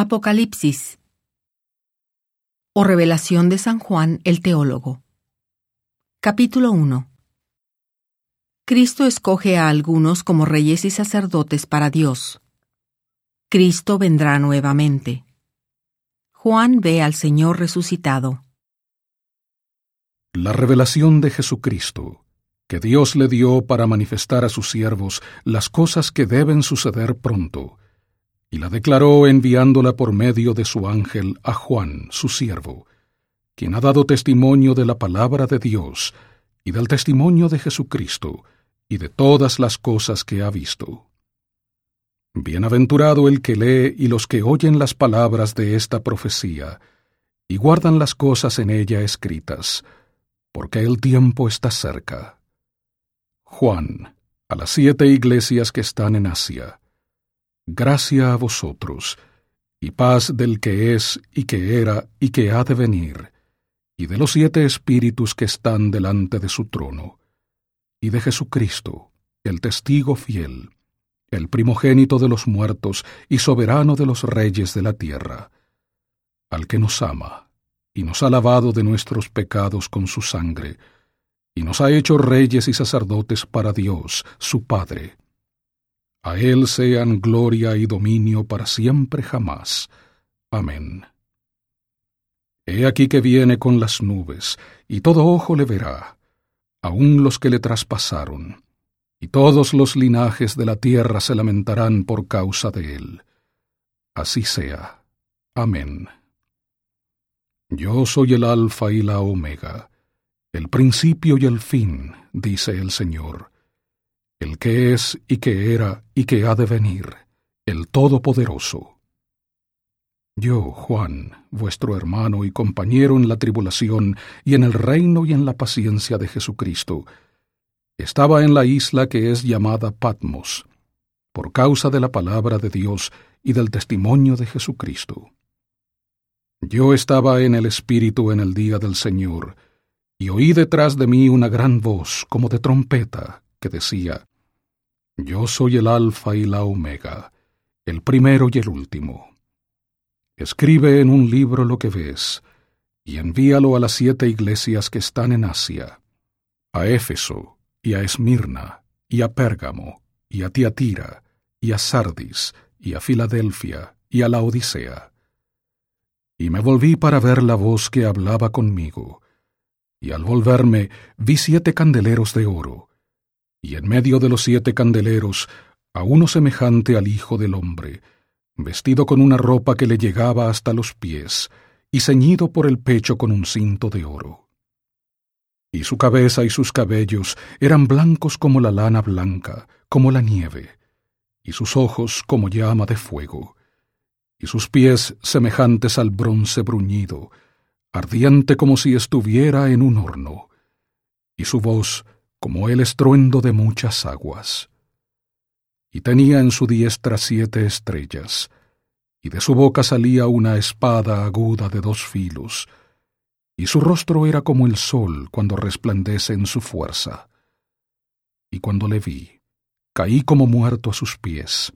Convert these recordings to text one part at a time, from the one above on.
Apocalipsis o Revelación de San Juan el Teólogo. Capítulo 1 Cristo escoge a algunos como reyes y sacerdotes para Dios. Cristo vendrá nuevamente. Juan ve al Señor resucitado. La revelación de Jesucristo, que Dios le dio para manifestar a sus siervos las cosas que deben suceder pronto, y la declaró enviándola por medio de su ángel a Juan, su siervo, quien ha dado testimonio de la palabra de Dios y del testimonio de Jesucristo y de todas las cosas que ha visto. Bienaventurado el que lee y los que oyen las palabras de esta profecía y guardan las cosas en ella escritas, porque el tiempo está cerca. Juan, a las siete iglesias que están en Asia, Gracia a vosotros, y paz del que es y que era y que ha de venir, y de los siete espíritus que están delante de su trono, y de Jesucristo, el testigo fiel, el primogénito de los muertos y soberano de los reyes de la tierra, al que nos ama, y nos ha lavado de nuestros pecados con su sangre, y nos ha hecho reyes y sacerdotes para Dios, su Padre a Él sean gloria y dominio para siempre jamás. Amén. He aquí que viene con las nubes, y todo ojo le verá, aun los que le traspasaron, y todos los linajes de la tierra se lamentarán por causa de él. Así sea. Amén. Yo soy el Alfa y la Omega, el principio y el fin, dice el Señor el que es y que era y que ha de venir, el Todopoderoso. Yo, Juan, vuestro hermano y compañero en la tribulación y en el reino y en la paciencia de Jesucristo, estaba en la isla que es llamada Patmos, por causa de la palabra de Dios y del testimonio de Jesucristo. Yo estaba en el Espíritu en el día del Señor, y oí detrás de mí una gran voz como de trompeta, que decía, Yo soy el Alfa y la Omega, el primero y el último. Escribe en un libro lo que ves, y envíalo a las siete iglesias que están en Asia, a Éfeso, y a Esmirna, y a Pérgamo, y a Tiatira, y a Sardis, y a Filadelfia, y a la Odisea. Y me volví para ver la voz que hablaba conmigo, y al volverme vi siete candeleros de oro, y en medio de los siete candeleros a uno semejante al Hijo del Hombre, vestido con una ropa que le llegaba hasta los pies, y ceñido por el pecho con un cinto de oro. Y su cabeza y sus cabellos eran blancos como la lana blanca, como la nieve, y sus ojos como llama de fuego, y sus pies semejantes al bronce bruñido, ardiente como si estuviera en un horno, y su voz como el estruendo de muchas aguas. Y tenía en su diestra siete estrellas, y de su boca salía una espada aguda de dos filos, y su rostro era como el sol cuando resplandece en su fuerza. Y cuando le vi, caí como muerto a sus pies.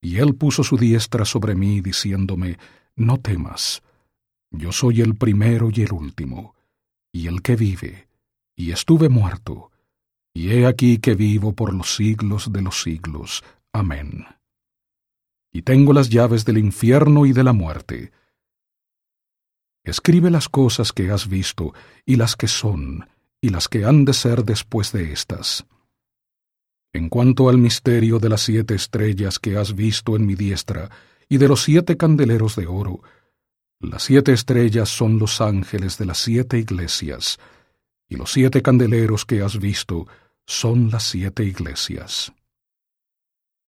Y él puso su diestra sobre mí, diciéndome, No temas, yo soy el primero y el último, y el que vive y estuve muerto, y he aquí que vivo por los siglos de los siglos. Amén. Y tengo las llaves del infierno y de la muerte. Escribe las cosas que has visto, y las que son, y las que han de ser después de éstas. En cuanto al misterio de las siete estrellas que has visto en mi diestra, y de los siete candeleros de oro, las siete estrellas son los ángeles de las siete iglesias, y los siete candeleros que has visto son las siete iglesias.